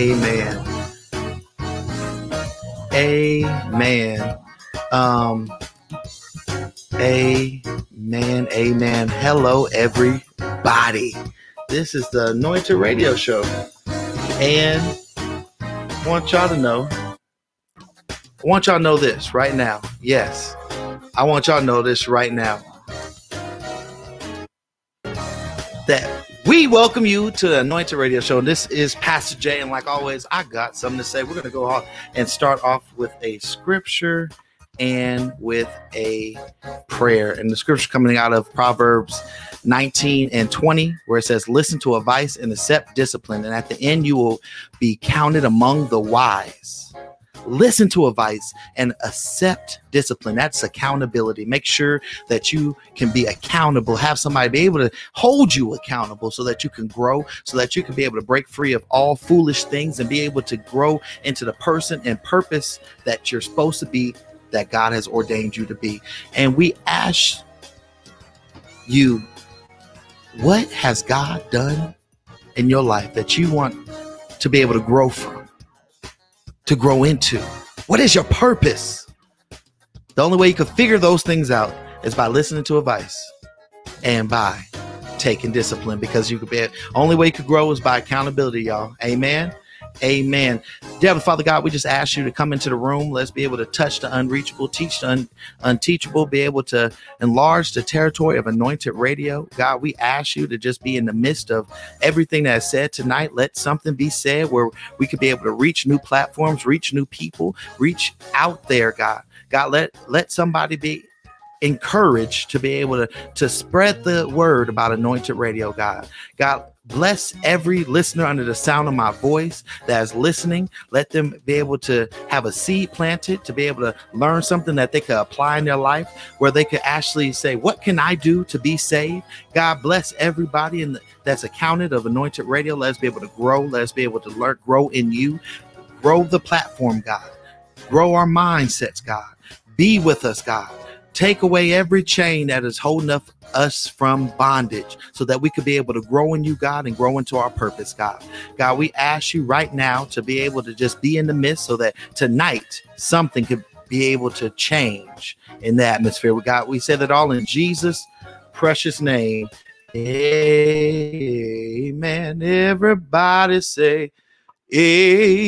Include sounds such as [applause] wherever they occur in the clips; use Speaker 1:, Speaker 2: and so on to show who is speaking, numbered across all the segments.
Speaker 1: Amen. Amen. Um, amen. Amen. Hello, everybody. This is the Anointed Radio Show. And I want y'all to know, I want y'all to know this right now. Yes, I want y'all to know this right now. We welcome you to the Anointed Radio Show. This is Pastor Jay, and like always, I got something to say. We're going to go off and start off with a scripture and with a prayer. And the scripture coming out of Proverbs 19 and 20, where it says, Listen to advice and accept discipline, and at the end you will be counted among the wise listen to advice and accept discipline. That's accountability. Make sure that you can be accountable, have somebody be able to hold you accountable so that you can grow, so that you can be able to break free of all foolish things and be able to grow into the person and purpose that you're supposed to be, that God has ordained you to be. And we ask you, what has God done in your life that you want to be able to grow from? To grow into? What is your purpose? The only way you can figure those things out is by listening to advice and by taking discipline because you could be only way you could grow is by accountability, y'all. Amen. Amen. Dear Father God, we just ask you to come into the room. Let's be able to touch the unreachable, teach the un- unteachable, be able to enlarge the territory of anointed radio. God, we ask you to just be in the midst of everything that is said tonight. Let something be said where we could be able to reach new platforms, reach new people, reach out there, God. God, let let somebody be encouraged to be able to to spread the word about anointed radio god god Bless every listener under the sound of my voice that is listening. Let them be able to have a seed planted, to be able to learn something that they could apply in their life, where they could actually say, What can I do to be saved? God bless everybody in the, that's accounted of Anointed Radio. Let's be able to grow. Let's be able to learn, grow in you, grow the platform, God. Grow our mindsets, God. Be with us, God. Take away every chain that is holding up us from bondage so that we could be able to grow in you, God, and grow into our purpose, God. God, we ask you right now to be able to just be in the midst so that tonight something could be able to change in the atmosphere. We got we said it all in Jesus' precious name. Amen. Everybody say amen.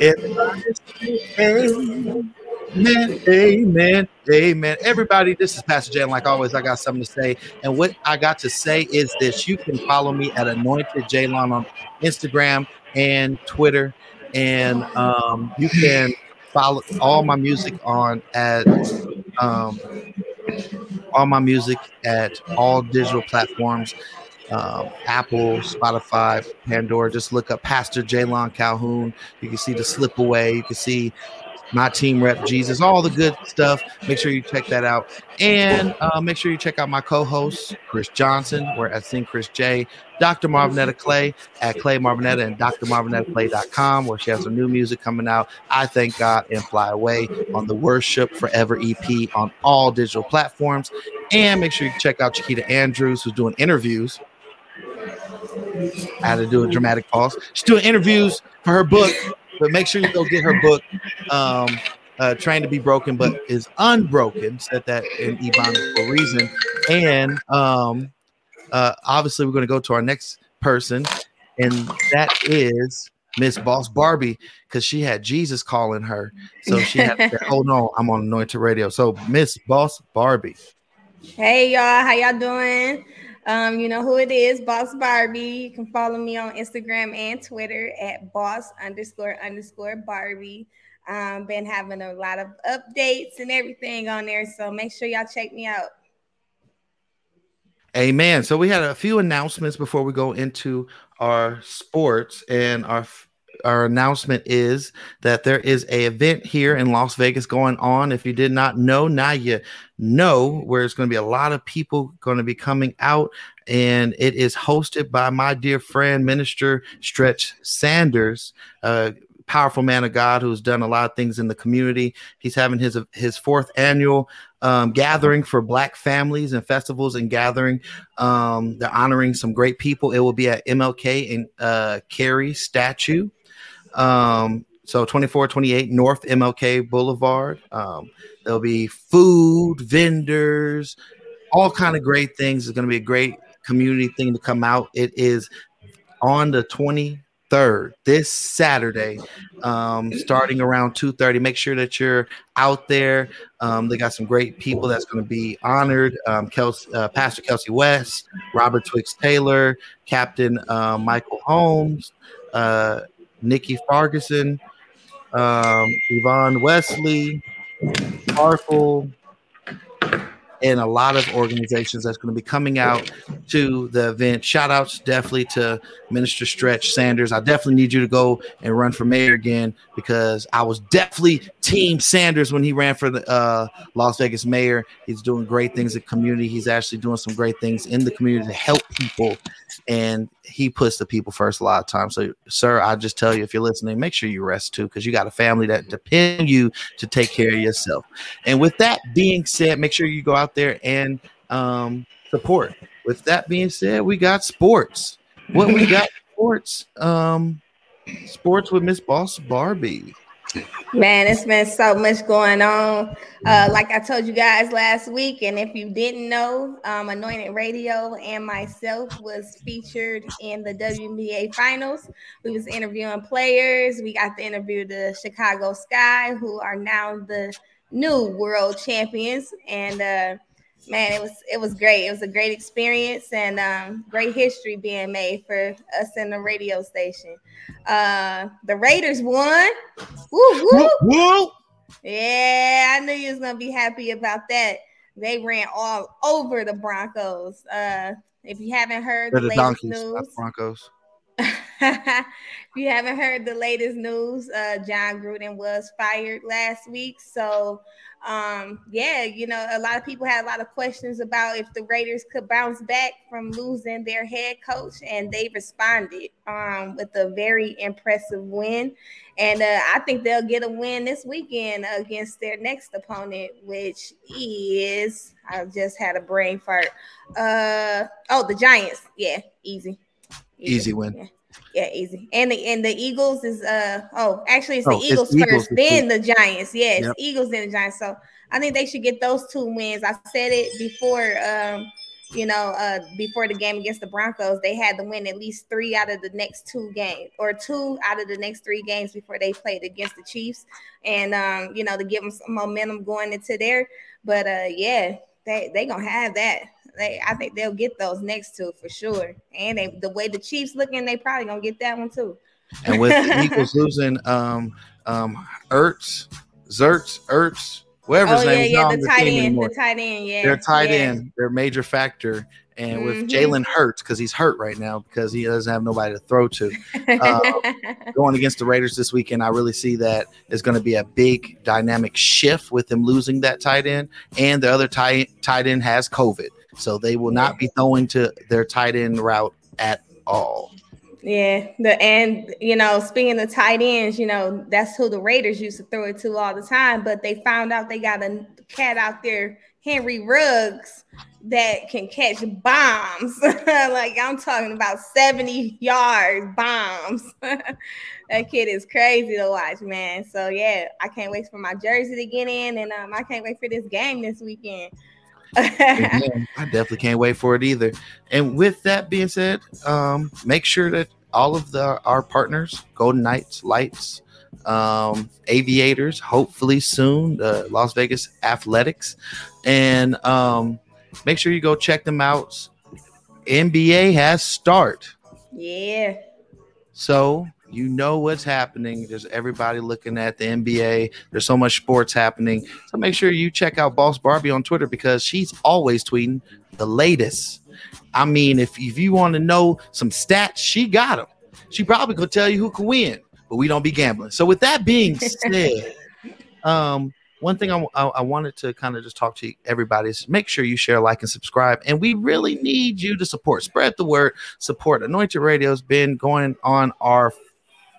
Speaker 1: Everybody say amen. Amen. Amen. Amen. Everybody, this is Pastor Jay. And like always, I got something to say. And what I got to say is this you can follow me at Anointed Jalon on Instagram and Twitter. And um, you can follow all my music on at um, all my music at all digital platforms. Um, Apple, Spotify, Pandora. Just look up Pastor Jalon Calhoun. You can see the slip away. You can see my team rep Jesus, all the good stuff. Make sure you check that out. And uh, make sure you check out my co host, Chris Johnson, where at Sing Chris J, Dr. Marvinetta Clay at Clay Marvinetta and drmarvinettaclay.com, where she has some new music coming out. I thank God and fly away on the Worship Forever EP on all digital platforms. And make sure you check out Chiquita Andrews, who's doing interviews. I had to do a dramatic pause. She's doing interviews for her book, but make sure you go get her book, um, uh, Trying to Be Broken, but is unbroken. Said that in Ebonics for a reason. And um, uh, obviously, we're going to go to our next person, and that is Miss Boss Barbie, because she had Jesus calling her. So she had to say, I'm on Anointed Radio. So Miss Boss Barbie.
Speaker 2: Hey y'all, how y'all doing? Um, you know who it is, Boss Barbie. You can follow me on Instagram and Twitter at boss underscore underscore Barbie. Um, been having a lot of updates and everything on there, so make sure y'all check me out.
Speaker 1: Amen. So we had a few announcements before we go into our sports, and our our announcement is that there is a event here in Las Vegas going on. If you did not know, now you know where it's going to be a lot of people going to be coming out, and it is hosted by my dear friend Minister Stretch Sanders. Uh, powerful man of God who's done a lot of things in the community. He's having his his fourth annual um, gathering for Black families and festivals and gathering. Um, they're honoring some great people. It will be at MLK and uh, Carey statue. Um, so 2428 North MLK Boulevard. Um, there'll be food, vendors, all kind of great things. It's going to be a great community thing to come out. It is on the 23rd, this Saturday, um, starting around 2:30. Make sure that you're out there. Um, they got some great people that's going to be honored. Um, Kelsey, uh, Pastor Kelsey West, Robert Twix Taylor, Captain uh, Michael Holmes, uh, Nikki Ferguson, um, Yvonne Wesley, Harful, and a lot of organizations that's going to be coming out to the event. Shout outs definitely to Minister Stretch Sanders. I definitely need you to go and run for mayor again because I was definitely Team Sanders when he ran for the uh, Las Vegas mayor. He's doing great things in the community. He's actually doing some great things in the community to help people, and he puts the people first a lot of times. So, sir, I just tell you if you're listening, make sure you rest too because you got a family that depend you to take care of yourself. And with that being said, make sure you go out there and um, support. With that being said, we got sports. What we got [laughs] sports? Um, sports with Miss Boss Barbie.
Speaker 2: Man, it's been so much going on. Uh, like I told you guys last week, and if you didn't know, um, Anointed Radio and myself was featured in the WNBA Finals. We was interviewing players. We got to interview the Chicago Sky, who are now the new world champions, and uh, man, it was it was great. It was a great experience and um, great history being made for us in the radio station. Uh, the Raiders won. Woo, woo. woo. Yeah, I knew you was gonna be happy about that. They ran all over the Broncos. Uh, if you haven't heard
Speaker 1: the, the latest donkeys, news, Broncos. [laughs] [laughs]
Speaker 2: you haven't heard the latest news, uh, Jon Gruden was fired last week. So um, yeah, you know, a lot of people had a lot of questions about if the Raiders could bounce back from losing their head coach, and they responded um, with a very impressive win. And uh, I think they'll get a win this weekend against their next opponent, which is I just had a brain fart. Uh, oh, the Giants. Yeah, easy,
Speaker 1: easy, easy win.
Speaker 2: Yeah. Yeah, easy. And the and the Eagles is uh oh actually it's the oh, Eagles it's first, Eagles then the Giants. Yes, yep. Eagles then the Giants. So I think they should get those two wins. I said it before um you know, uh, before the game against the Broncos, they had to win at least three out of the next two games, or two out of the next three games before they played against the Chiefs, and um, you know, to give them some momentum going into there. But uh, yeah, they they gonna have that they I think they'll get those next two for sure. And they, the way the Chiefs looking, they probably gonna get that one too.
Speaker 1: And with the Eagles [laughs] losing um um Ertz, Zertz, Ertz, whatever his
Speaker 2: oh,
Speaker 1: name
Speaker 2: yeah, yeah, the tight end, the tight end, yeah.
Speaker 1: They're tight
Speaker 2: yeah.
Speaker 1: end, they're a major factor. And mm-hmm. with Jalen Hurts, because he's hurt right now because he doesn't have nobody to throw to. Uh, [laughs] going against the Raiders this weekend, I really see that is going to be a big dynamic shift with him losing that tight end. And the other tight, tight end has COVID. So they will not be throwing to their tight end route at all.
Speaker 2: Yeah, the and you know, speaking of tight ends, you know, that's who the Raiders used to throw it to all the time, but they found out they got a cat out there, Henry Ruggs, that can catch bombs. [laughs] like I'm talking about 70 yards bombs. [laughs] that kid is crazy to watch, man. So yeah, I can't wait for my jersey to get in, and um, I can't wait for this game this weekend. [laughs]
Speaker 1: I definitely can't wait for it either. And with that being said, um, make sure that all of the our partners, Golden Knights, Lights, um, Aviators, hopefully soon, the Las Vegas Athletics, and um, make sure you go check them out. NBA has start.
Speaker 2: Yeah.
Speaker 1: So you know what's happening. There's everybody looking at the NBA. There's so much sports happening. So make sure you check out Boss Barbie on Twitter because she's always tweeting the latest. I mean, if, if you want to know some stats, she got them. She probably could tell you who can win, but we don't be gambling. So with that being [laughs] said, um, one thing I, I, I wanted to kind of just talk to everybody is make sure you share, like, and subscribe. And we really need you to support. Spread the word. Support. Anointed Radio has been going on our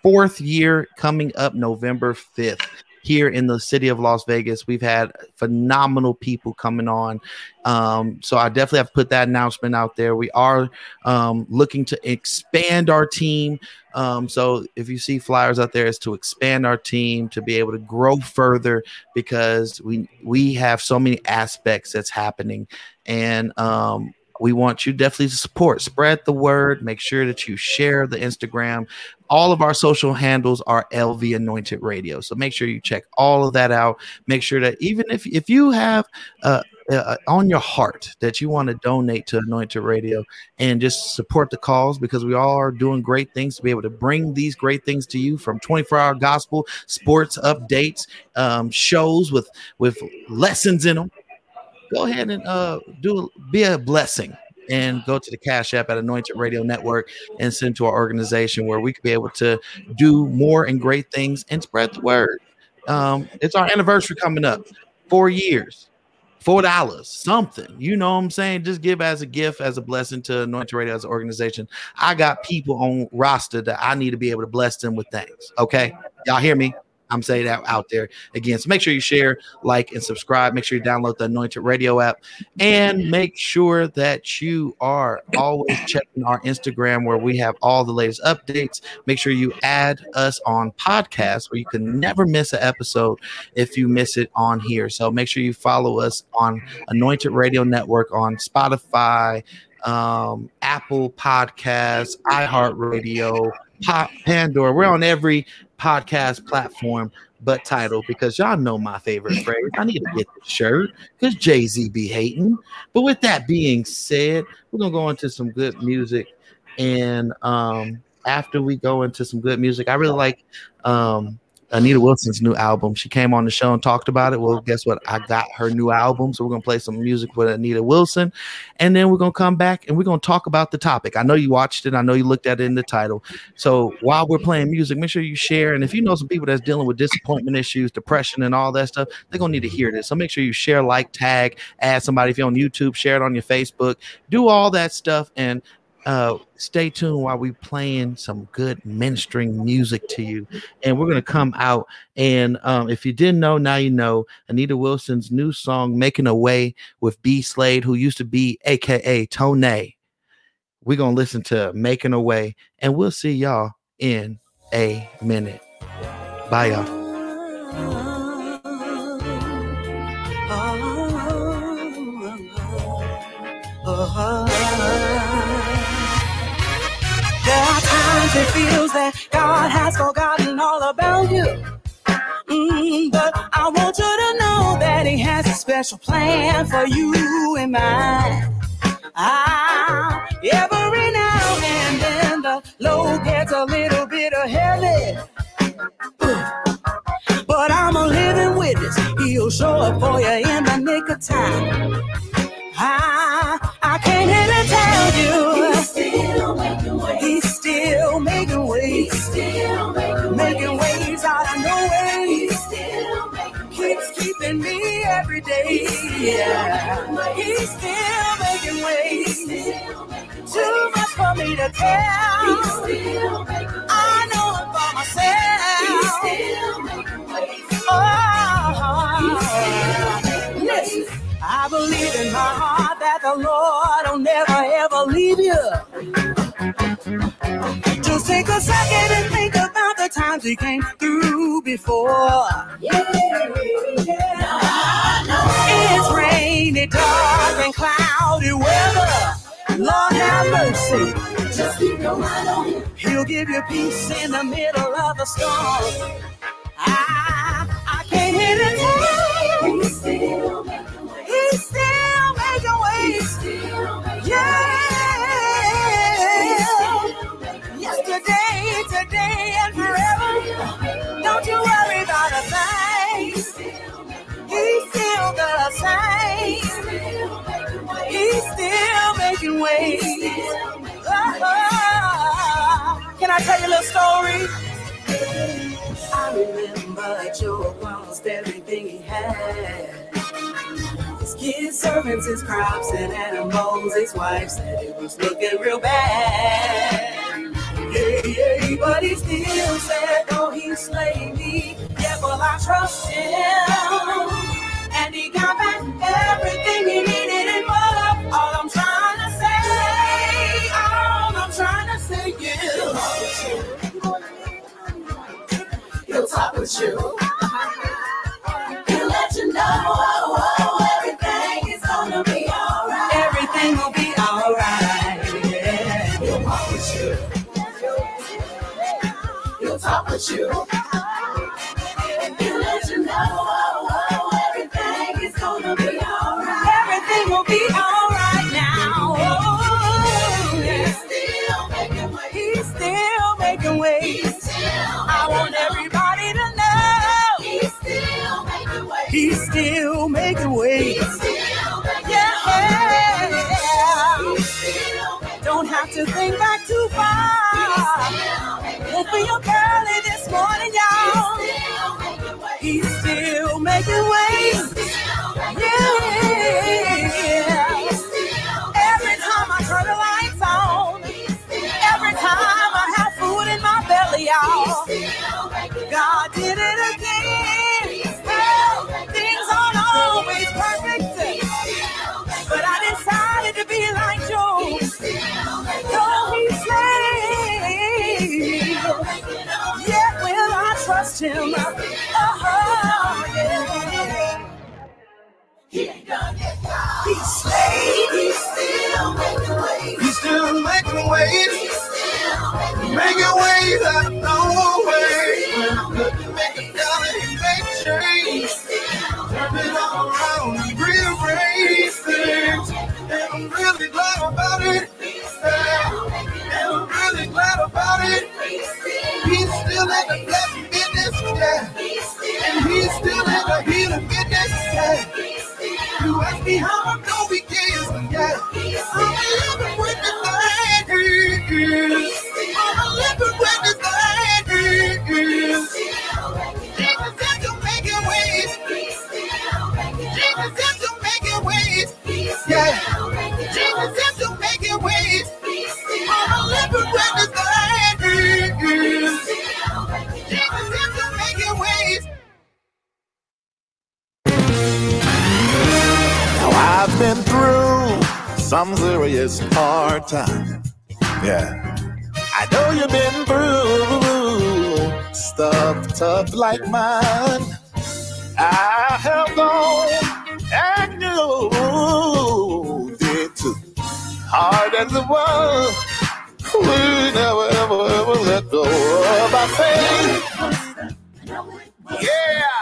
Speaker 1: fourth year coming up November 5th. here in the city of Las Vegas. We've had phenomenal people coming on. Um, so I definitely have to put that announcement out there. We are um, looking to expand our team. Um, so if you see flyers out there, it's to expand our team to be able to grow further because we we have so many aspects that's happening, and um, we want you definitely to support, spread the word, make sure that you share the Instagram. All of our social handles are LV Anointed Radio. So make sure you check all of that out. Make sure that even if if you have uh, uh, on your heart that you want to donate to Anointed Radio and just support the cause because we all are doing great things to be able to bring these great things to you from 24 hour gospel, sports updates, um, shows with with lessons in them go ahead and uh, do be a blessing and go to the Cash App at Anointed Radio Network and send to our organization where we could be able to do more and great things and spread the word. Um, it's our anniversary coming up, four years, four dollars, something. You know what I'm saying? Just give as a gift, as a blessing to Anointed Radio as an organization. I got people on roster that I need to be able to bless them with things. Okay, y'all hear me? I'm saying that out there again. So make sure you share, like, and subscribe. Make sure you download the Anointed Radio app and make sure that you are always checking our Instagram where we have all the latest updates. Make sure you add us on podcasts where you can never miss an episode if you miss it on here. So make sure you follow us on Anointed Radio Network on Spotify, um, Apple Podcasts, iHeartRadio, Pandora. We're on every podcast platform but title because y'all know my favorite phrase. I need to get the shirt because Jay Z be hating. But with that being said, we're gonna go into some good music, and um, after we go into some good music, I really like um, Anita Wilson's new album. She came on the show and talked about it. Well, guess what? I got her new album. So we're going to play some music with Anita Wilson. And then we're going to come back and we're going to talk about the topic. I know you watched it. I know you looked at it in the title. So while we're playing music, make sure you share. And if you know some people that's dealing with disappointment issues, depression, and all that stuff, they're going to need to hear this. So make sure you share, like, tag, add somebody. If you're on YouTube, share it on your Facebook. Do all that stuff. And uh, stay tuned while we playing some good ministering music to you. And we're going to come out. And um, if you didn't know now you know. Anita wilson's new song making a way with b. Slade who used to be aka Tonex. We're going to listen to making a way and we'll see y'all in a minute. Bye y'all ah, ah, ah,
Speaker 3: it feels that God has forgotten all about you. Mm, but I want you to know that He has a special plan for you and mine. Ah, every now and then the load gets a little bit heavy. But I'm a living witness. He'll show up for you in the nick of time. I, I here to tell you. Making ways. He's still making, making ways out of no way. He's still making Keeps keeping me every day. Yeah. He's still making ways. Too much for me to tell. He's still making I know it for myself. He's still making ways. Oh, listen. I believe in my heart that the Lord will never ever leave you. Just take a second and think about the times we came through before. Yeah, yeah. It's rainy, dark, and cloudy weather. Lord have mercy. Just keep your mind on him. He'll give you peace in the middle of the storm. I, I came here to tell you. He's still He's still the same. He's still making ways. Oh, can I tell you a little story? I remember Joe lost everything he had. His kids, servants, his crops, and animals. His wife said it was looking real bad. Yeah, yeah, but he still said, though he slay me, yeah, well, I trust him. He got back everything he needed and more. All I'm trying to say, all I'm trying to say is, he'll talk with you. He'll let you know oh, oh, everything is gonna be alright. Everything will be alright. Yeah. He'll walk with you. He'll talk with you. He's still making ways. Him. Oh, yeah. He done yet. He slayed. He's still making ways.
Speaker 4: He's still making ways,
Speaker 3: He's still making
Speaker 4: making yeah. And he's still in the healing business, yeah. You ask me how I know he is, yeah. I'm a living witness that he
Speaker 5: some serious hard times. Yeah. I know you've been through stuff tough like mine. I held on and you did too. Hard as it was, we never ever ever let go of our faith. Yeah.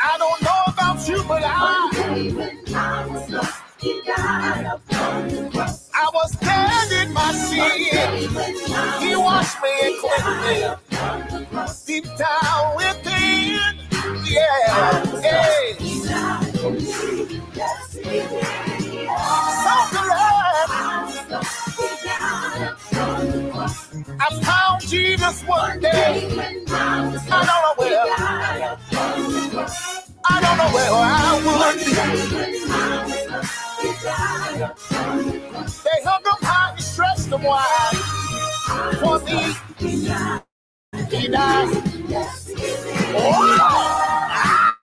Speaker 5: I don't know about you, but I. I was dead in my sin. He washed
Speaker 3: me and cleansed me. Jesus one day. I don't know where. I don't know where I would be. They hung high and stretched wide for me. He died. Oh! Ah!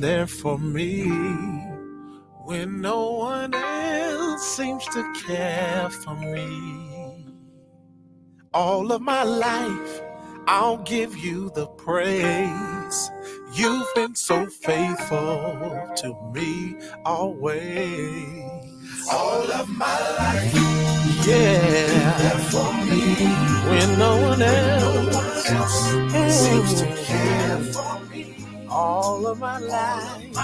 Speaker 3: there for me when no one else seems to care for me. All of my life, I'll give you the praise.
Speaker 5: You've been so faithful to me always. All of my life, yeah. There for me when no one else, no one else seems to care for me. All of my life,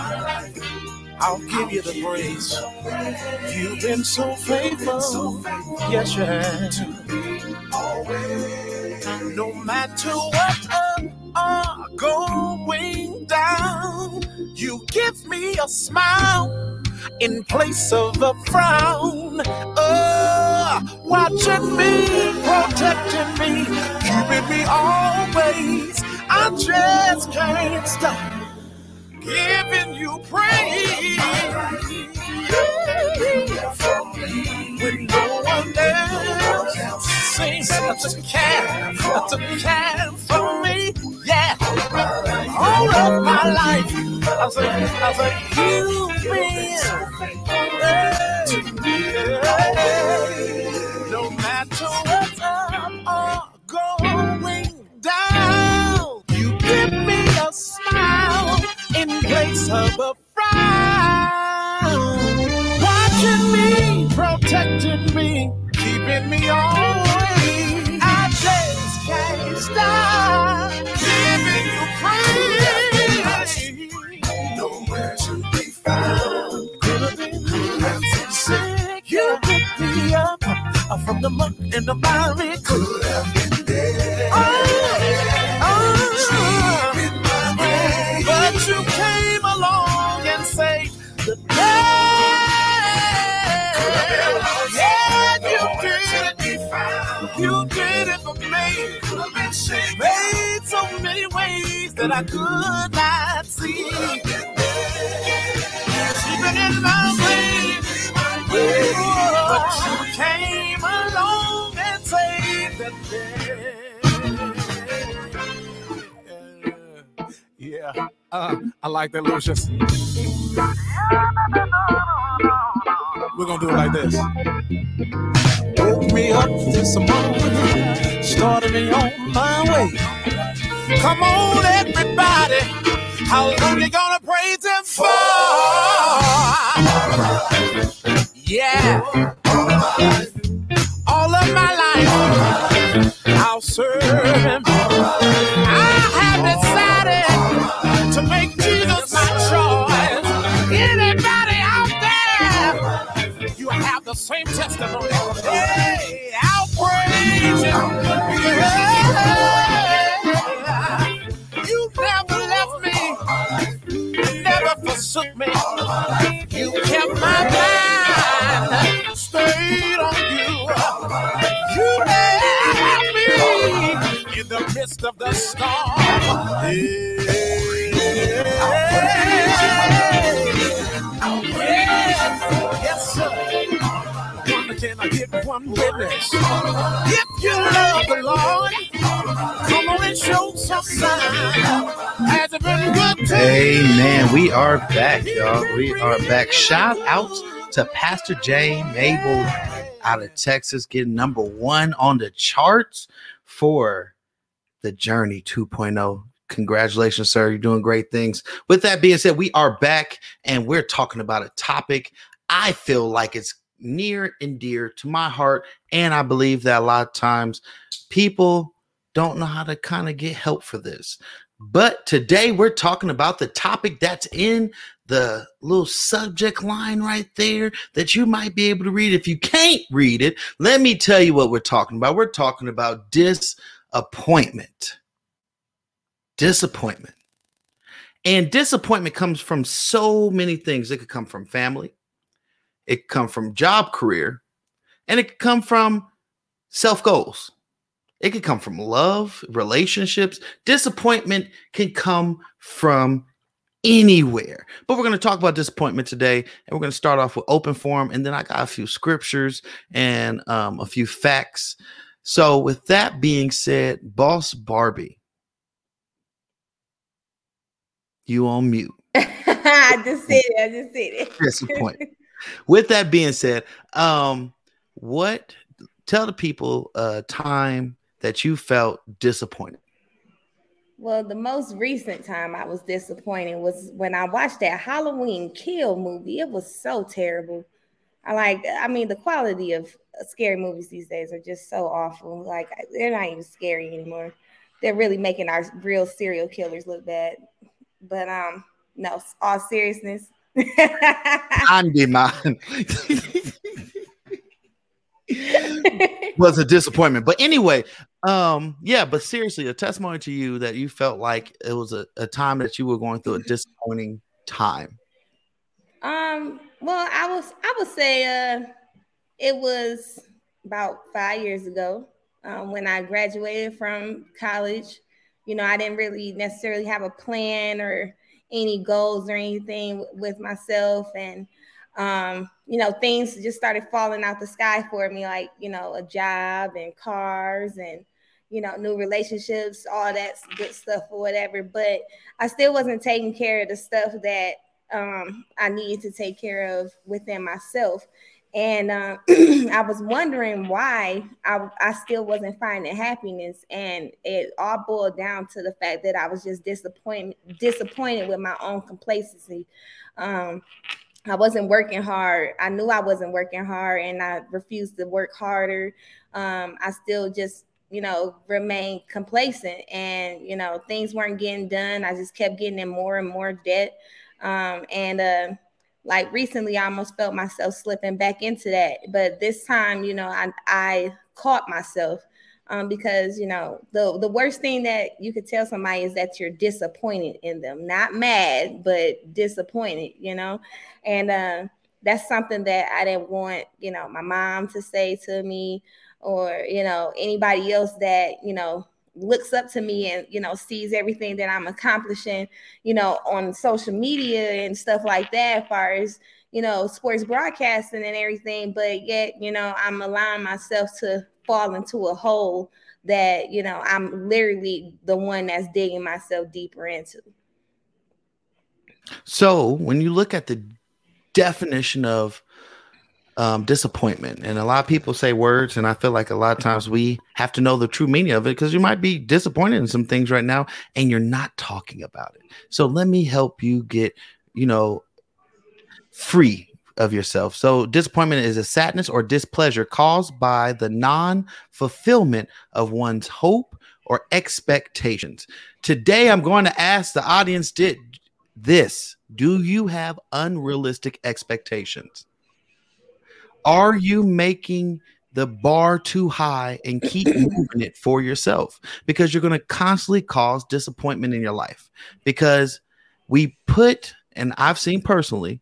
Speaker 5: I'll give you the praise. You've been so faithful, yes you have. No matter what are going down, you give me a smile in place of a frown. Oh, watching me, protecting me, keeping me always. I just can't stop giving you praise. When no one else seems to care, to care for me, yeah. All of my life, I say, I say, you've been in of a frown. Watching me, protecting me, keeping me on. I just can't stop giving you praise. Nowhere to be found. Could have been sick. You picked me up from the muck and the miry. Could have been that I could not see. Even in my way, but you came along and saved the day. Yeah, uh, I like that, Lucius. We're gonna do it like this. Woke me up this morning, started me on my way. Come on, everybody, how long you gonna praise him for? Yeah, all of my life, I'll serve
Speaker 1: We are back, y'all. We are back. Shout out to Pastor Jay Mabel out of Texas, getting number one on the charts for the Journey 2.0. Congratulations, sir. You're doing great things. With that being said, we are back and we're talking about a topic I feel like it's near and dear to my heart. And I believe that a lot of times people don't know how to kind of get help for this. But today we're talking about the topic that's in the little subject line right there that you might be able to read. If you can't read it, let me tell you what we're talking about. We're talking about disappointment. Disappointment. And disappointment comes from so many things. It could come from family, it could come from job career, and it could come from self goals. It could come from love, relationships. Disappointment can come from anywhere. But we're going to talk about disappointment today, and we're going to start off with open forum, and then I got a few scriptures and um, a few facts. So, with that being said, Boss Barbie, you on mute. [laughs]
Speaker 2: I just said it. I just said it. [laughs]
Speaker 1: Disappointment. with that being said, um, what tell the people a time that you felt disappointed?
Speaker 2: Well, the most recent time I was disappointed was when I watched that Halloween Kill movie. It was so terrible. I like, I mean, the quality of scary movies these days are just so awful. Like, they're not even scary anymore. They're really making our real serial killers look bad. But um, no, all seriousness. [laughs]
Speaker 1: Andy man [laughs] [laughs] was a disappointment. But anyway, um, yeah, but seriously, a testimony to you that you felt like it was a, a time that you were going through a disappointing time.
Speaker 2: Um, well, I was I would say uh it was about five years ago um, when I graduated from college. You know, I didn't really necessarily have a plan or any goals or anything with myself, and um, you know, things just started falling out the sky for me, like you know, a job and cars and you know, new relationships, all that good stuff or whatever. But I still wasn't taking care of the stuff that um, I needed to take care of within myself. And uh, [clears throat] I was wondering why I, I still wasn't finding happiness. And it all boiled down to the fact that I was just disappointed, disappointed with my own complacency. Um, I wasn't working hard. I knew I wasn't working hard and I refused to work harder. Um, I still just you know, remained complacent and, you know, things weren't getting done. I just kept getting in more and more debt. Um, and uh, like recently, I almost felt myself slipping back into that. But this time, you know, I, I caught myself um, because, you know, the, the worst thing that you could tell somebody is that you're disappointed in them, not mad, but disappointed, you know, and uh, that's something that I didn't want, you know, my mom to say to me or you know anybody else that you know looks up to me and you know sees everything that I'm accomplishing, you know, on social media and stuff like that, as far as you know, sports broadcasting and everything. But yet, you know, I'm allowing myself to fall into a hole that you know I'm literally the one that's digging myself deeper into.
Speaker 1: So when you look at the definition of um, disappointment. And a lot of people say words, and I feel like a lot of times we have to know the true meaning of it because you might be disappointed in some things right now and you're not talking about it. So let me help you get, you know, free of yourself. So disappointment is a sadness or displeasure caused by the non fulfillment of one's hope or expectations. Today, I'm going to ask the audience did this do you have unrealistic expectations? Are you making the bar too high and keep [clears throat] moving it for yourself? Because you're going to constantly cause disappointment in your life. Because we put, and I've seen personally,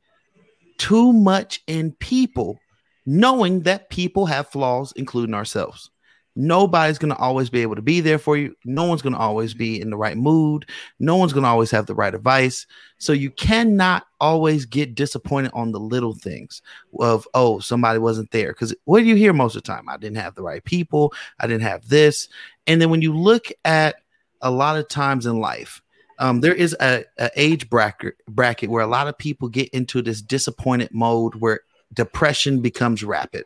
Speaker 1: too much in people, knowing that people have flaws, including ourselves. Nobody's going to always be able to be there for you. No one's going to always be in the right mood. No one's going to always have the right advice. So you cannot always get disappointed on the little things of, oh, somebody wasn't there. Because what do you hear most of the time? I didn't have the right people. I didn't have this. And then when you look at a lot of times in life, um, there is a, a age bracket bracket where a lot of people get into this disappointed mode where depression becomes rapid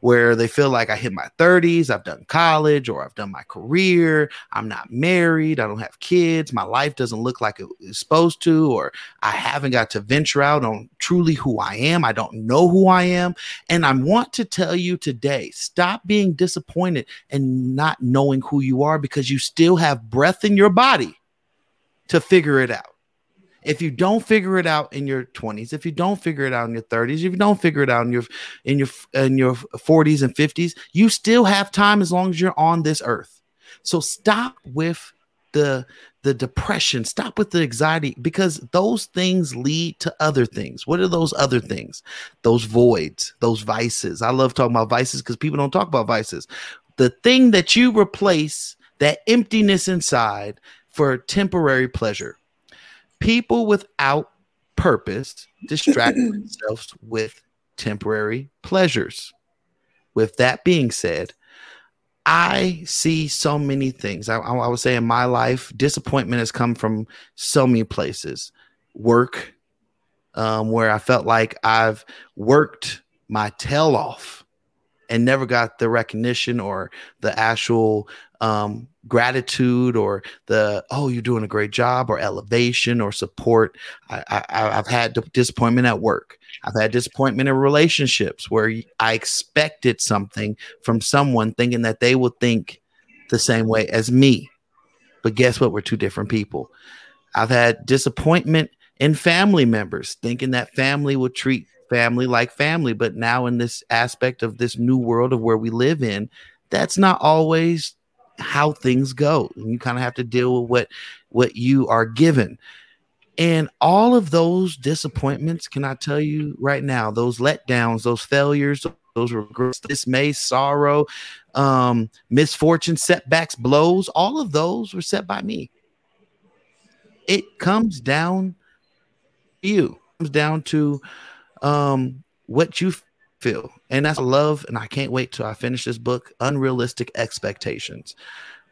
Speaker 1: where they feel like I hit my 30s, I've done college or I've done my career, I'm not married, I don't have kids, my life doesn't look like it is supposed to, or I haven't got to venture out on truly who I am, I don't know who I am. And I want to tell you today stop being disappointed and not knowing who you are because you still have breath in your body to figure it out. If you don't figure it out in your 20s if you don't figure it out in your 30s if you don't figure it out in your in your in your 40s and 50s you still have time as long as you're on this earth. So stop with the the depression. Stop with the anxiety because those things lead to other things. What are those other things? Those voids those vices. I love talking about vices because people don't talk about vices. The thing that you replace that emptiness inside for temporary pleasure people without purpose distract [clears throat] themselves with temporary pleasures. With that being said, I see so many things. I, I, would say in my life, disappointment has come from so many places. Work, um, where I felt like I've worked my tail off and never got the recognition or the actual um, gratitude or the oh you're doing a great job or elevation or support. I, I i've had disappointment at work. I've had disappointment in relationships where i expected something from someone thinking that they will think the same way as me. But guess what? We're two different people. I've had disappointment in family members thinking that family would treat family like family. But now in this aspect of this new world of where we live in that's not always how things go. And you kind of have to deal with what what you are given. And all of those disappointments, can I tell you right now, those letdowns, those failures, those regrets, dismay, sorrow, um, misfortune, setbacks, blows, all of those were set by me. It comes down to you. It comes down to um, what you feel. And that's love. And I can't wait till I finish this book, Unrealistic Expectations.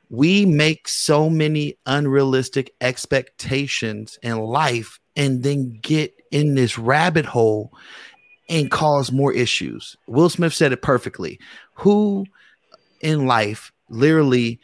Speaker 1: We make so many unrealistic expectations in life and then get in this rabbit hole and cause more issues. Will Smith said it perfectly. Who in life literally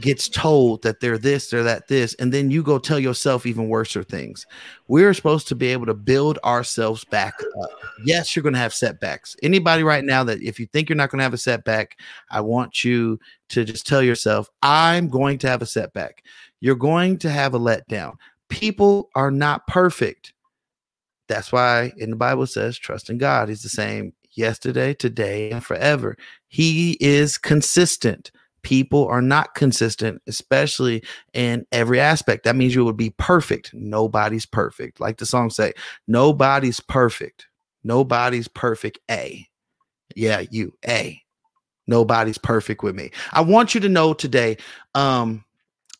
Speaker 1: gets told that they're this, they're that, this, and then you go tell yourself even worser things. We're supposed to be able to build ourselves back up. Yes, you're going to have setbacks. Anybody right now that if you think you're not going to have a setback, I want you to just tell yourself, I'm going to have a setback. You're going to have a letdown. People are not perfect. That's why in the Bible says, trust in God. He's the same yesterday, today, and forever. He is consistent people are not consistent, especially in every aspect. That means you would be perfect. Nobody's perfect. Like the song say, nobody's perfect. Nobody's perfect. A. Yeah, you. A. Nobody's perfect with me. I want you to know today um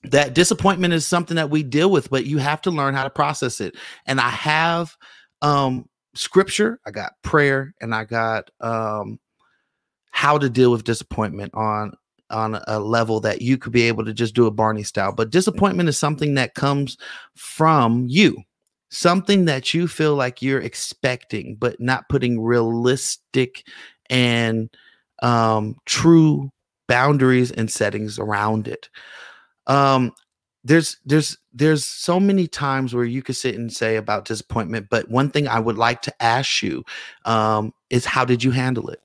Speaker 1: that disappointment is something that we deal with, but you have to learn how to process it. And I have um scripture, I got prayer, and I got um how to deal with disappointment on on a level that you could be able to just do a Barney style. But disappointment is something that comes from you, something that you feel like you're expecting, but not putting realistic and um, true boundaries and settings around it. Um, there's there's there's so many times where you could sit and say about disappointment, but one thing I would like to ask you um, is how did you handle it?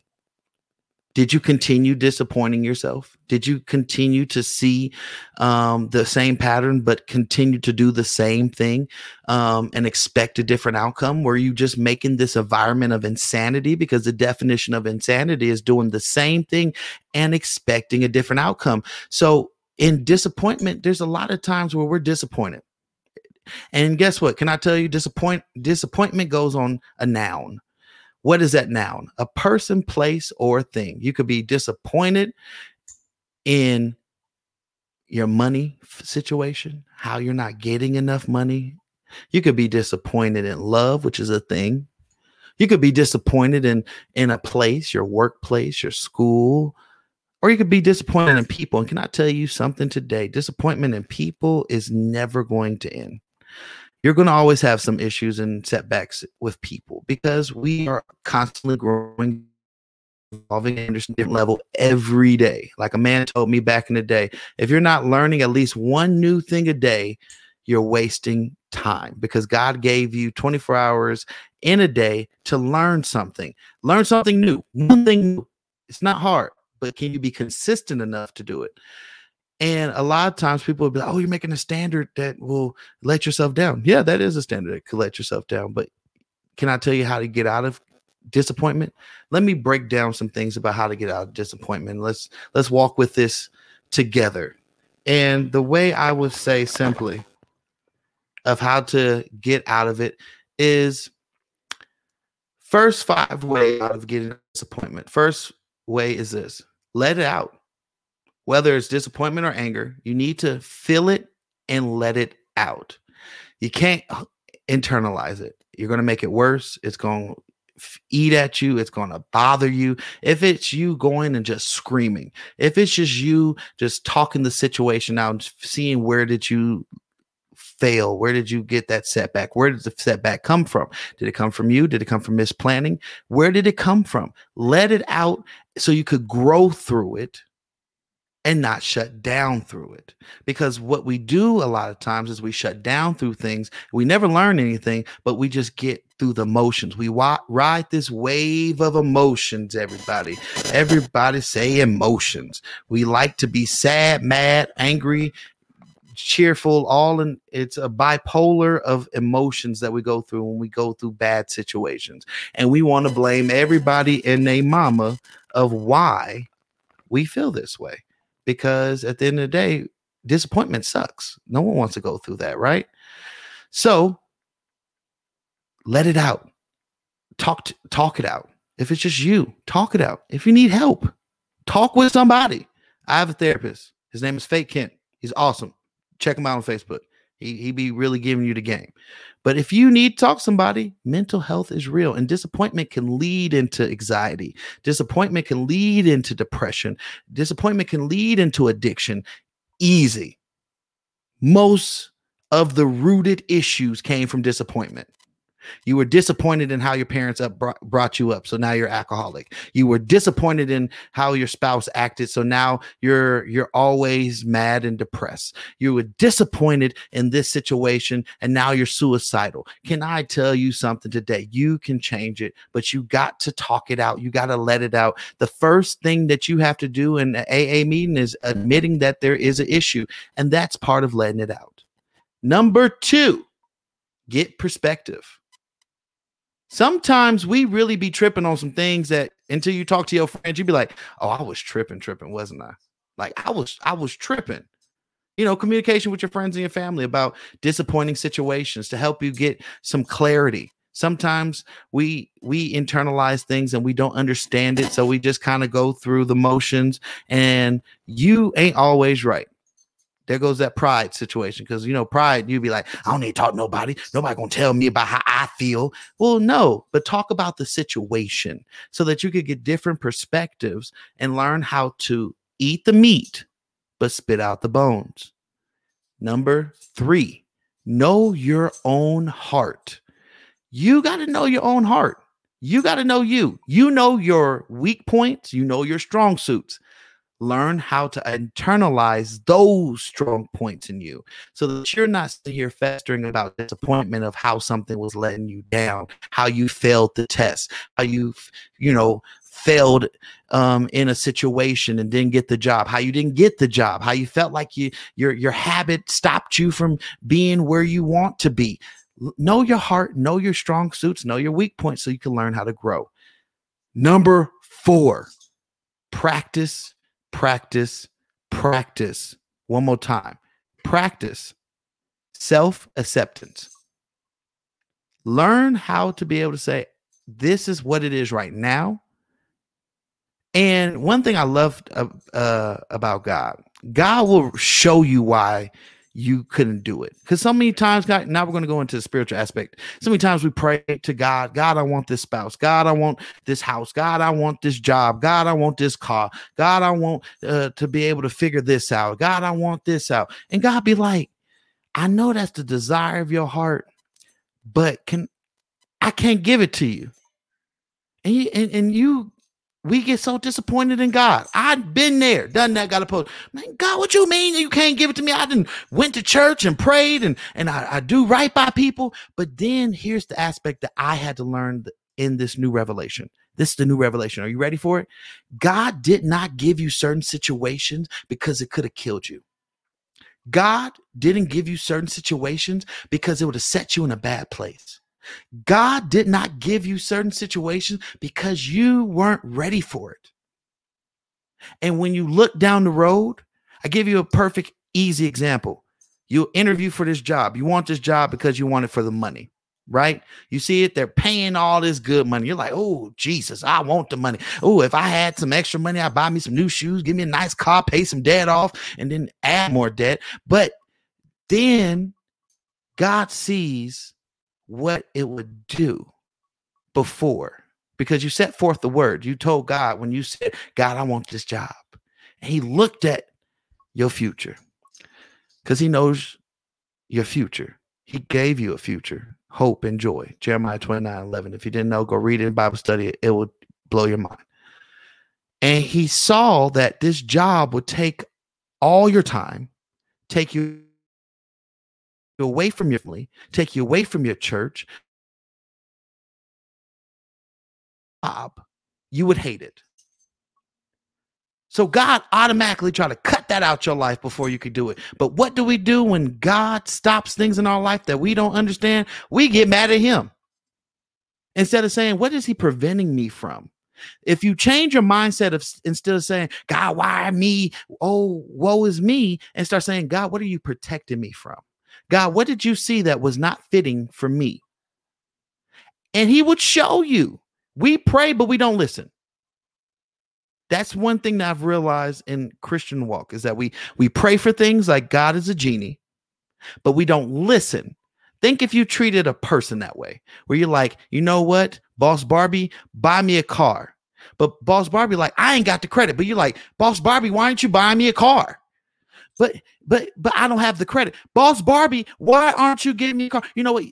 Speaker 1: Did you continue disappointing yourself? Did you continue to see um, the same pattern, but continue to do the same thing um, and expect a different outcome? Were you just making this environment of insanity? Because the definition of insanity is doing the same thing and expecting a different outcome. So, in disappointment, there's a lot of times where we're disappointed. And guess what? Can I tell you, disappoint disappointment goes on a noun. What is that noun? A person, place, or thing. You could be disappointed in your money situation, how you're not getting enough money. You could be disappointed in love, which is a thing. You could be disappointed in in a place, your workplace, your school, or you could be disappointed in people. And can I tell you something today? Disappointment in people is never going to end you're going to always have some issues and setbacks with people because we are constantly growing evolving at a different level every day. Like a man told me back in the day if you're not learning at least one new thing a day you're wasting time. Because god gave you 24 hours in a day to learn something. Learn something new one thing new. it's not hard but can you be consistent enough to do it and a lot of times people will be like, oh, you're making a standard that will let yourself down. Yeah, that is a standard that could let yourself down. But can I tell you how to get out of disappointment? Let me break down some things about how to get out of disappointment. Let's let's walk with this together. And the way I would say simply of how to get out of it is first five way out of getting disappointment. First way is this let it out whether it's disappointment or anger, you need to feel it and let it out. You can't uh, internalize it. You're going to make it worse. It's going to eat at you. It's going to bother you. If it's you going and just screaming, if it's just you just talking the situation out and seeing where did you fail? Where did you get that setback? Where did the setback come from? Did it come from you? Did it come from misplanning? Where did it come from? Let it out so you could grow through it and not shut down through it. Because what we do a lot of times is we shut down through things. We never learn anything, but we just get through the motions. We wa- ride this wave of emotions, everybody. Everybody say emotions. We like to be sad, mad, angry, cheerful, all in it's a bipolar of emotions that we go through when we go through bad situations. And we want to blame everybody and their mama of why we feel this way because at the end of the day, disappointment sucks. No one wants to go through that, right? So let it out. Talk talk it out. If it's just you, talk it out. If you need help, talk with somebody. I have a therapist. His name is Fake Kent. He's awesome. Check him out on Facebook. He he be really giving you the game. But if you need to talk to somebody, mental health is real and disappointment can lead into anxiety. Disappointment can lead into depression. Disappointment can lead into addiction. Easy. Most of the rooted issues came from disappointment. You were disappointed in how your parents up brought, brought you up, so now you're alcoholic. You were disappointed in how your spouse acted, so now you're you're always mad and depressed. You were disappointed in this situation, and now you're suicidal. Can I tell you something today? You can change it, but you got to talk it out. You got to let it out. The first thing that you have to do in an AA meeting is admitting that there is an issue, and that's part of letting it out. Number two, get perspective sometimes we really be tripping on some things that until you talk to your friends, you'd be like, Oh, I was tripping, tripping, wasn't I? Like I was, I was tripping. You know, communication with your friends and your family about disappointing situations to help you get some clarity. Sometimes we we internalize things and we don't understand it, so we just kind of go through the motions. And you ain't always right there goes that pride situation because you know pride you'd be like i don't need to talk to nobody. Nobody gonna tell me about how i feel. Well no but talk about the situation so that you could get different perspectives and learn how to eat the meat but spit out the bones. Number three know your own heart. You got to know your own heart. You got to know you. You know your weak points. You know your strong suits learn how to internalize those strong points in you so that you're not sitting here festering about disappointment of how something was letting you down how you failed the test how you you know failed um, in a situation and didn't get the job how you didn't get the job how you felt like you your your habit stopped you from being where you want to be. Know your heart know your strong suits know your weak points so you can learn how to grow. Number four practice practice, practice. One more time practice self acceptance. Learn how to be able to say, this is what it is right now. And one thing I love uh, uh, about God, God will show you why you couldn't do it. Because so many times, God, now we're going to go into the spiritual aspect. So many times we pray to God, God, I want this spouse. God, I want this house. God, I want this job. God, I want this car. God, I want uh, to be able to figure this out. God, I want this out. And God be like, I know that's the desire of your heart, but can I can't give it to you. And you, and, and you we get so disappointed in God. I've been there, done that, got a post. Man, God, what you mean you can't give it to me? I didn't went to church and prayed and and I, I do right by people. But then here's the aspect that I had to learn in this new revelation. This is the new revelation. Are you ready for it? God did not give you certain situations because it could have killed you. God didn't give you certain situations because it would have set you in a bad place. God did not give you certain situations because you weren't ready for it. And when you look down the road, I give you a perfect, easy example. You interview for this job. You want this job because you want it for the money, right? You see it, they're paying all this good money. You're like, oh, Jesus, I want the money. Oh, if I had some extra money, I'd buy me some new shoes, give me a nice car, pay some debt off, and then add more debt. But then God sees what it would do before because you set forth the word. You told God when you said, God, I want this job. And he looked at your future because he knows your future. He gave you a future, hope, and joy. Jeremiah 29 11. If you didn't know, go read it in Bible study. It will blow your mind. And he saw that this job would take all your time, take you away from your family, take you away from your church, job, you would hate it. So God automatically try to cut that out your life before you could do it. But what do we do when God stops things in our life that we don't understand? We get mad at him. Instead of saying, what is he preventing me from? If you change your mindset of instead of saying, God, why me? Oh, woe is me, and start saying, God, what are you protecting me from? God, what did you see that was not fitting for me? And he would show you. We pray, but we don't listen. That's one thing that I've realized in Christian walk is that we we pray for things like God is a genie, but we don't listen. Think if you treated a person that way, where you're like, you know what, Boss Barbie, buy me a car. But Boss Barbie, like, I ain't got the credit. But you're like, Boss Barbie, why aren't you buying me a car? But but but I don't have the credit. Boss Barbie, why aren't you getting me a car? You know what?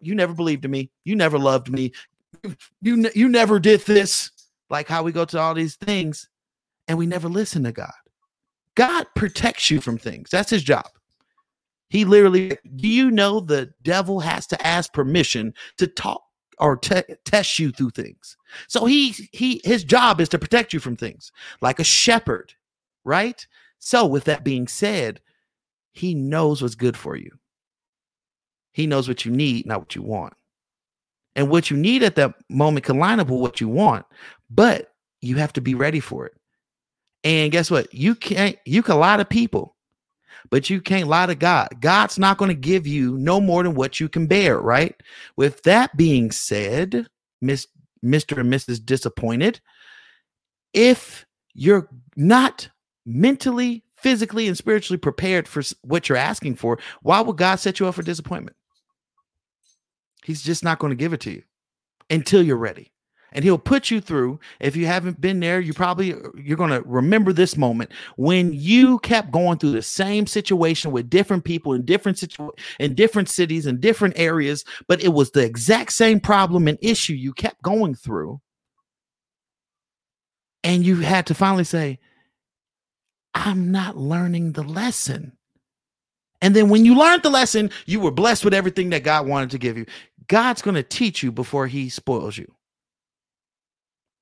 Speaker 1: You never believed in me. You never loved me. You you, never did this. Like how we go to all these things and we never listen to God. God protects you from things. That's his job. He literally, do you know the devil has to ask permission to talk or te- test you through things? So he he his job is to protect you from things like a shepherd, right? So with that being said, he knows what's good for you. He knows what you need, not what you want. And what you need at that moment can line up with what you want, but you have to be ready for it. And guess what? You can't, you can lie to people, but you can't lie to God. God's not going to give you no more than what you can bear, right? With that being said, Miss Mr. and Mrs. Disappointed, if you're not mentally, physically, and spiritually prepared for what you're asking for, why would God set you up for disappointment? He's just not going to give it to you until you're ready. And he'll put you through. If you haven't been there, you probably uh, you're going to remember this moment when you kept going through the same situation with different people in different situ- in different cities and different areas, but it was the exact same problem and issue you kept going through. And you had to finally say, I'm not learning the lesson. And then when you learned the lesson, you were blessed with everything that God wanted to give you. God's going to teach you before he spoils you.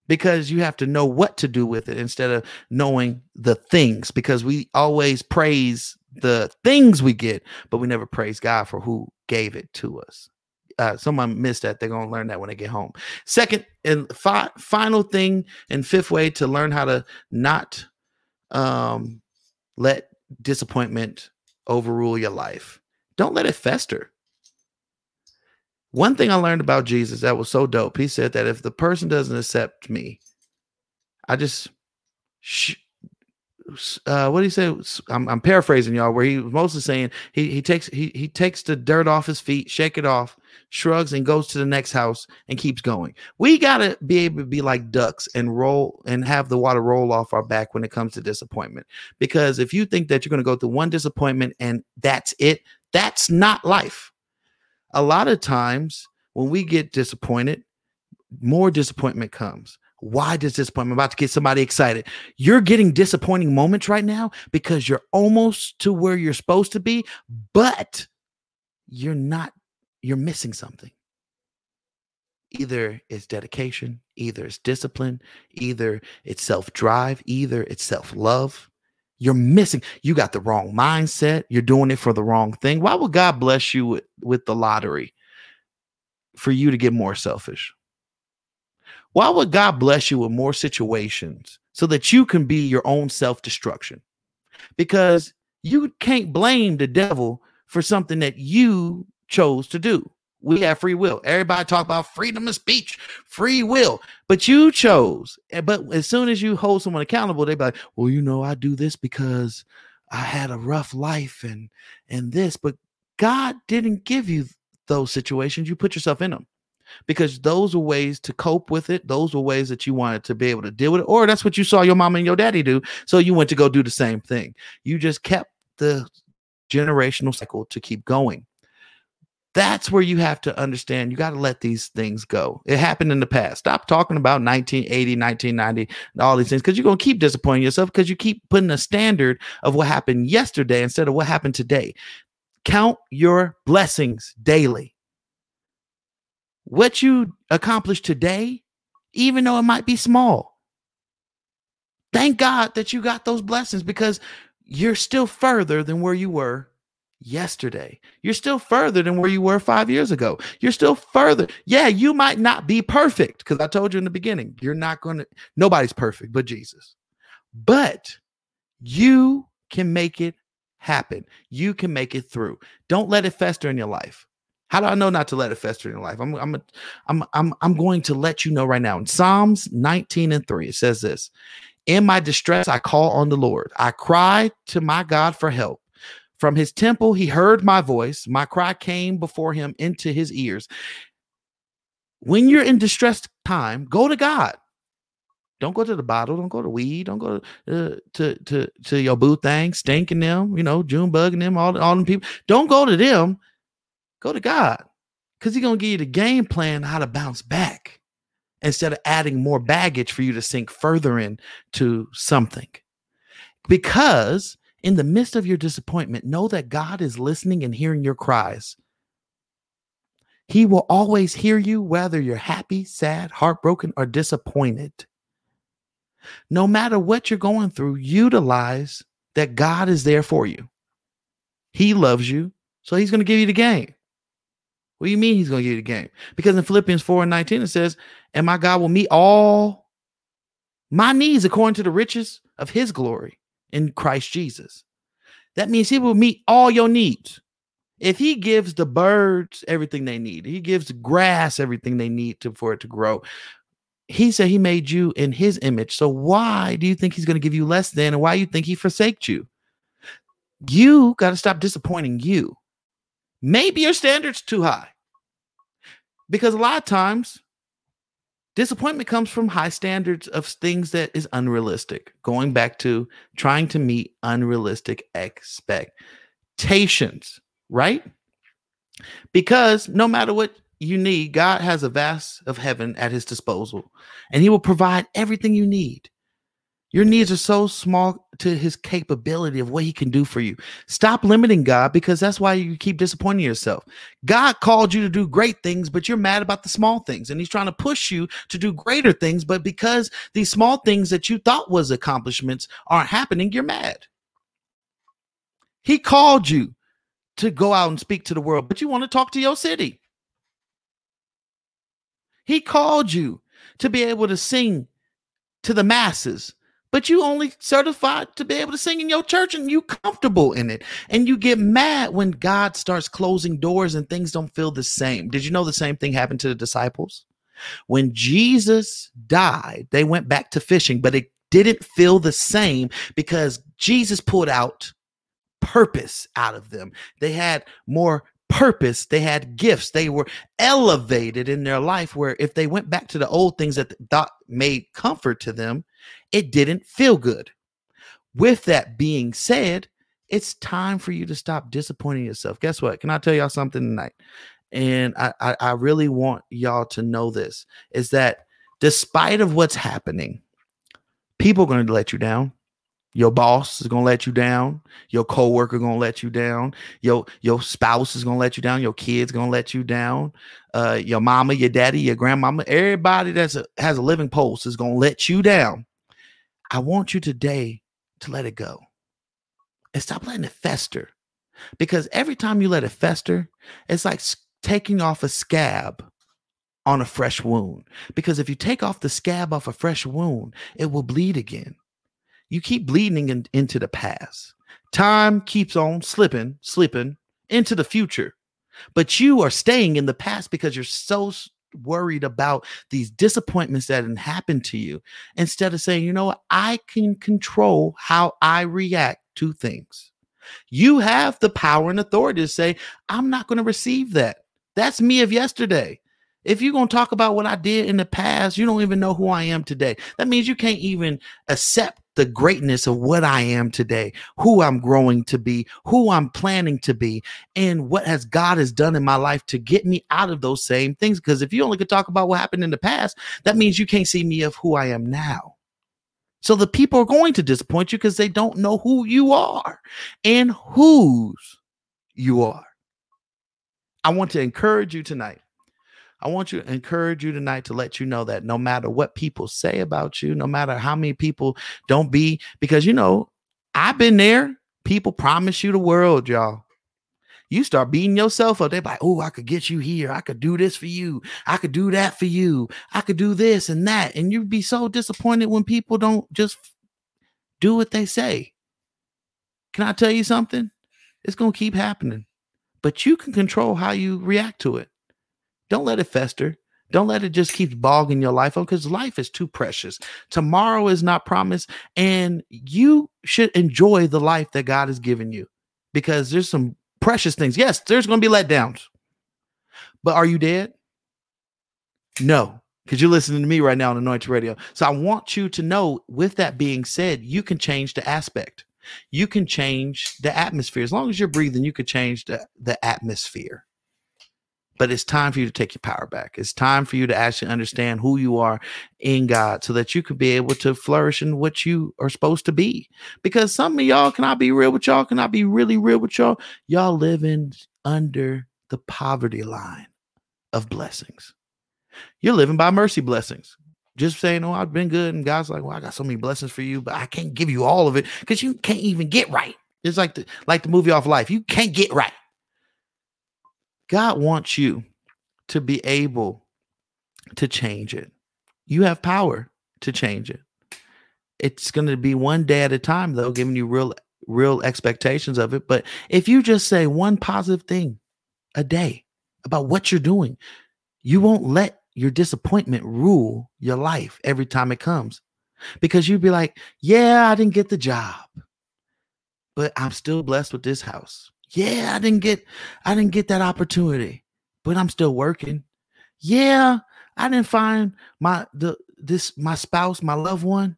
Speaker 1: Because you have to know what to do with it instead of knowing the things. Because we always praise the things we get, but we never praise God for who gave it to us. Uh, someone missed that. They're going to learn that when they get home. Second and fi- final thing and fifth way to learn how to not um, let disappointment overrule your life. Don't let it fester. One thing I learned about Jesus that was so dope. He said that if the person doesn't accept me, I just sh- uh, what do you say? I'm, I'm, paraphrasing y'all, where he was mostly saying he he takes he he takes the dirt off his feet, shake it off, shrugs, and goes to the next house and keeps going. We gotta be able to be like ducks and roll and have the water roll off our back when it comes to disappointment. Because if you think that you're gonna go through one disappointment and that's it, that's not life. A lot of times when we get disappointed, more disappointment comes why does disappointment? About to get somebody excited. You're getting disappointing moments right now because you're almost to where you're supposed to be, but you're not, you're missing something. Either it's dedication, either it's discipline, either it's self drive, either it's self love. You're missing, you got the wrong mindset. You're doing it for the wrong thing. Why would God bless you with, with the lottery for you to get more selfish? Why would God bless you with more situations so that you can be your own self destruction? Because you can't blame the devil for something that you chose to do. We have free will. Everybody talk about freedom of speech, free will, but you chose. Eh, but as soon as you hold someone accountable, they be like, "Well, you know, I do this because I had a rough life and and this." But God didn't give you those situations. You put yourself in them because those were ways to cope with it. Those were ways that you wanted to be able to deal with it, or that's what you saw your mom and your daddy do. So you went to go do the same thing. You just kept the generational cycle to keep going. That's where you have to understand you got to let these things go. It happened in the past. Stop talking about 1980, 1990, and all these things because you're going to keep disappointing yourself because you keep putting a standard of what happened yesterday instead of what happened today. Count your blessings daily. What you accomplish today, even though it might be small, thank God that you got those blessings because you're still further than where you were yesterday. You're still further than where you were five years ago. You're still further. Yeah, you might not be perfect because I told you in the beginning, you're not going to, nobody's perfect but Jesus. But you can make it happen. You can make it through. Don't let it fester in your life. How do I know not to let it fester in your life? I'm I'm I'm I'm I'm going to let you know right now. In Psalms 19 and 3, it says this: In my distress, I call on the Lord. I cry to my God for help. From his temple, he heard my voice. My cry came before him into his ears. When you're in distressed time, go to God. Don't go to the bottle. Don't go to weed. Don't go to uh, to, to to your boo thing, stinking them. You know, June bugging them. All all them people. Don't go to them. Go to God, because He's gonna give you the game plan how to bounce back, instead of adding more baggage for you to sink further into something. Because in the midst of your disappointment, know that God is listening and hearing your cries. He will always hear you, whether you're happy, sad, heartbroken, or disappointed no matter what you're going through, utilize that God is there for you. He loves you, so he's going to give you the game. What do you mean he's going to give you the game? Because in Philippians 4 and 19, it says, And my God will meet all my needs according to the riches of his glory in Christ Jesus. That means he will meet all your needs. If he gives the birds everything they need, he gives grass everything they need to, for it to grow he said he made you in his image. So why do you think he's going to give you less than and why you think he forsaked you? You got to stop disappointing you. Maybe your standards too high. Because a lot of times disappointment comes from high standards of things that is unrealistic. Going back to trying to meet unrealistic expectations, right? Because no matter what you need, God has a vast of heaven at his disposal, and he will provide everything you need. Your needs are so small to his capability of what he can do for you. Stop limiting God because that's why you keep disappointing yourself. God called you to do great things, but you're mad about the small things and he's trying to push you to do greater things, but because these small things that you thought was accomplishments aren't happening, you're mad. He called you to go out and speak to the world, but you want to talk to your city. He called you to be able to sing to the masses, but you only certified to be able to sing in your church and you comfortable in it. And you get mad when God starts closing doors and things don't feel the same. Did you know the same thing happened to the disciples? When Jesus died, they went back to fishing, but it didn't feel the same because Jesus pulled out purpose out of them. They had more purpose, they had gifts, they were elevated in their life. Where if they went back to the old things that thought made comfort to them, it didn't feel good. With that being said, it's time for you to stop disappointing yourself. Guess what? Can I tell y'all something tonight? And I, I, I really want y'all to know this is that despite of what's happening, people are going to let you down. Your boss is gonna let you down. Your coworker is gonna let you down. Your your spouse is gonna let you down. Your kids gonna let you down. Uh, your mama, your daddy, your grandmama, everybody that's a, has a living pulse is gonna let you down. I want you today to let it go and stop letting it fester, because every time you let it fester, it's like taking off a scab on a fresh wound. Because if you take off the scab off a fresh wound, it will bleed again you keep bleeding in, into the past. Time keeps on slipping, slipping into the future. But you are staying in the past because you're so worried about these disappointments that happened to you instead of saying, you know what, I can control how I react to things. You have the power and authority to say, I'm not going to receive that. That's me of yesterday. If you're going to talk about what I did in the past, you don't even know who I am today. That means you can't even accept the greatness of what I am today, who I'm growing to be, who I'm planning to be, and what has God has done in my life to get me out of those same things. Because if you only could talk about what happened in the past, that means you can't see me of who I am now. So the people are going to disappoint you because they don't know who you are and whose you are. I want to encourage you tonight. I want to encourage you tonight to let you know that no matter what people say about you, no matter how many people don't be, because you know, I've been there. People promise you the world, y'all. You start beating yourself up. They're like, oh, I could get you here. I could do this for you. I could do that for you. I could do this and that. And you'd be so disappointed when people don't just do what they say. Can I tell you something? It's going to keep happening, but you can control how you react to it. Don't let it fester. Don't let it just keep bogging your life up because life is too precious. Tomorrow is not promised, and you should enjoy the life that God has given you because there's some precious things. Yes, there's going to be letdowns, but are you dead? No, because you're listening to me right now on Anointed Radio. So I want you to know, with that being said, you can change the aspect. You can change the atmosphere. As long as you're breathing, you could change the, the atmosphere. But it's time for you to take your power back. It's time for you to actually understand who you are in God so that you can be able to flourish in what you are supposed to be. Because some of y'all, can I be real with y'all? Can I be really real with y'all? Y'all living under the poverty line of blessings. You're living by mercy blessings. Just saying, oh, I've been good. And God's like, well, I got so many blessings for you, but I can't give you all of it because you can't even get right. It's like the like the movie off life. You can't get right. God wants you to be able to change it. You have power to change it. It's going to be one day at a time, though, giving you real, real expectations of it. But if you just say one positive thing a day about what you're doing, you won't let your disappointment rule your life every time it comes. Because you'd be like, yeah, I didn't get the job, but I'm still blessed with this house. Yeah, I didn't get I didn't get that opportunity, but I'm still working. Yeah, I didn't find my the this my spouse, my loved one,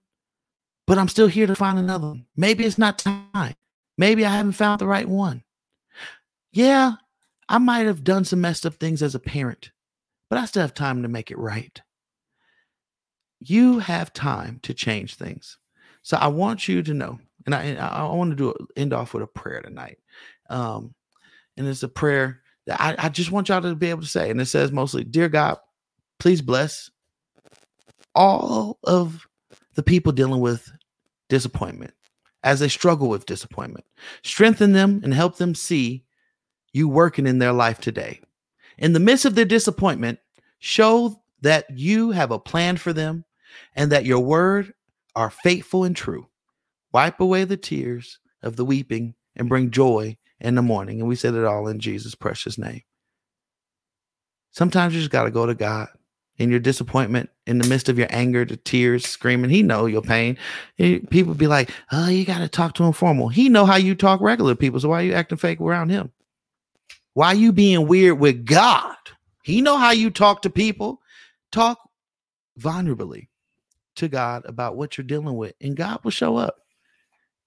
Speaker 1: but I'm still here to find another one. Maybe it's not time. Maybe I haven't found the right one. Yeah, I might have done some messed up things as a parent, but I still have time to make it right. You have time to change things. So I want you to know, and I I, want to do end off with a prayer tonight. Um, and it's a prayer that I, I just want y'all to be able to say. And it says mostly, Dear God, please bless all of the people dealing with disappointment as they struggle with disappointment. Strengthen them and help them see you working in their life today. In the midst of their disappointment, show that you have a plan for them and that your word are faithful and true. Wipe away the tears of the weeping and bring joy in the morning. And we said it all in Jesus' precious name. Sometimes you just got to go to God in your disappointment, in the midst of your anger, the tears, screaming. He know your pain. Eh, people be like, "Oh, you got to talk to him formal." He know how you talk regular people. So why you acting fake around him? Why you being weird with God? He know how you talk to people. Talk vulnerably to God about what you're dealing with, and God will show up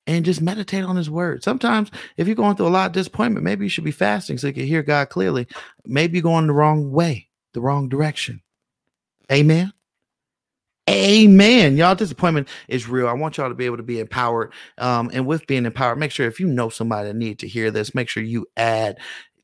Speaker 1: and just meditate on his word. Sometimes if you're going through a lot of disappointment, maybe you should be fasting so you can hear God clearly. Maybe you're going the wrong way, the wrong direction. Amen. Amen. Y'all, disappointment is real. I want y'all to be able to be empowered. Um, and with being empowered, make sure if you know somebody that need to hear this, make sure you add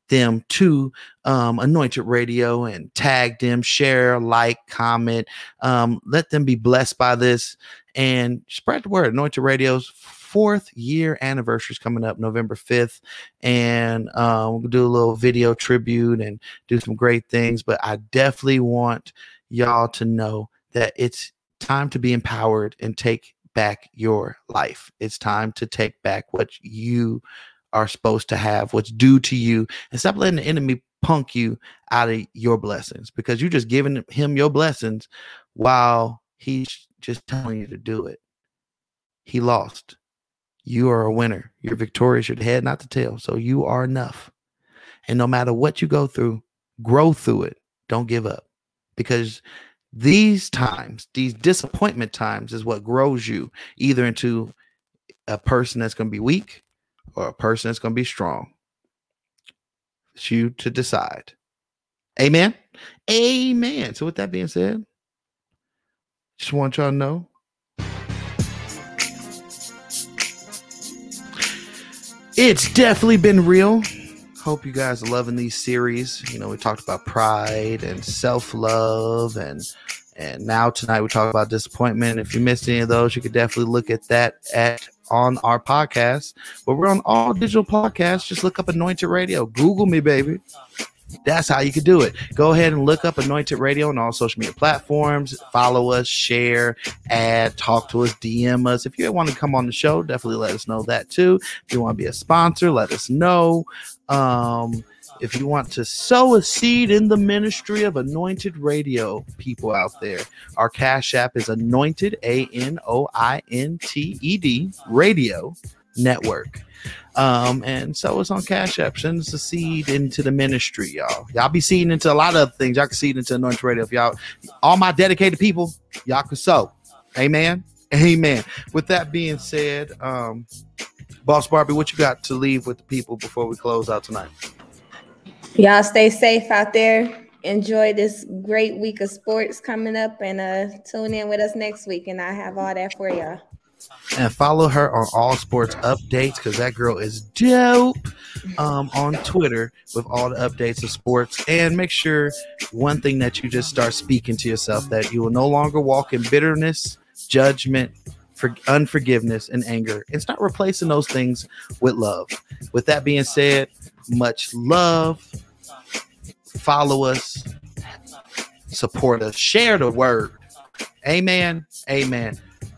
Speaker 1: them to um, Anointed Radio and tag them, share, like, comment. Um, let them be blessed by this and spread the word. Anointed Radio's fourth year anniversary is coming up November 5th. And um, we'll do a little video tribute and do some great things. But I definitely want y'all to know that it's time to be empowered and take back your life. It's time to take back what you are supposed to have, what's due to you, and stop letting the enemy punk you out of your blessings because you're just giving him your blessings while he's just telling you to do it. He lost. You are a winner. You're victorious. You're the head, not the tail. So you are enough. And no matter what you go through, grow through it. Don't give up because these times, these disappointment times, is what grows you either into a person that's going to be weak or a person that's going to be strong. It's you to decide. Amen. Amen. So, with that being said, just want y'all to know it's definitely been real. Hope you guys are loving these series. You know, we talked about pride and self love, and and now tonight we talk about disappointment. If you missed any of those, you could definitely look at that at on our podcast. But we're on all digital podcasts. Just look up Anointed Radio. Google me, baby. That's how you can do it. Go ahead and look up Anointed Radio on all social media platforms. Follow us, share, add, talk to us, DM us. If you want to come on the show, definitely let us know that too. If you want to be a sponsor, let us know. Um, if you want to sow a seed in the ministry of Anointed Radio, people out there, our Cash App is Anointed, A N O I N T E D, Radio Network. Um, and so it's on Cash App. Send us a seed into the ministry, y'all. Y'all be seeding into a lot of things. Y'all can seed into Anointed Radio. If y'all, all my dedicated people, y'all can sow. Amen. Amen. With that being said, um, Boss Barbie, what you got to leave with the people before we close out tonight?
Speaker 2: Y'all stay safe out there. Enjoy this great week of sports coming up and uh tune in with us next week and I have all that for y'all.
Speaker 1: And follow her on all sports updates because that girl is dope um, on Twitter with all the updates of sports. And make sure one thing that you just start speaking to yourself that you will no longer walk in bitterness, judgment, for unforgiveness, and anger, and start replacing those things with love. With that being said, much love. Follow us, support us, share the word. Amen. Amen.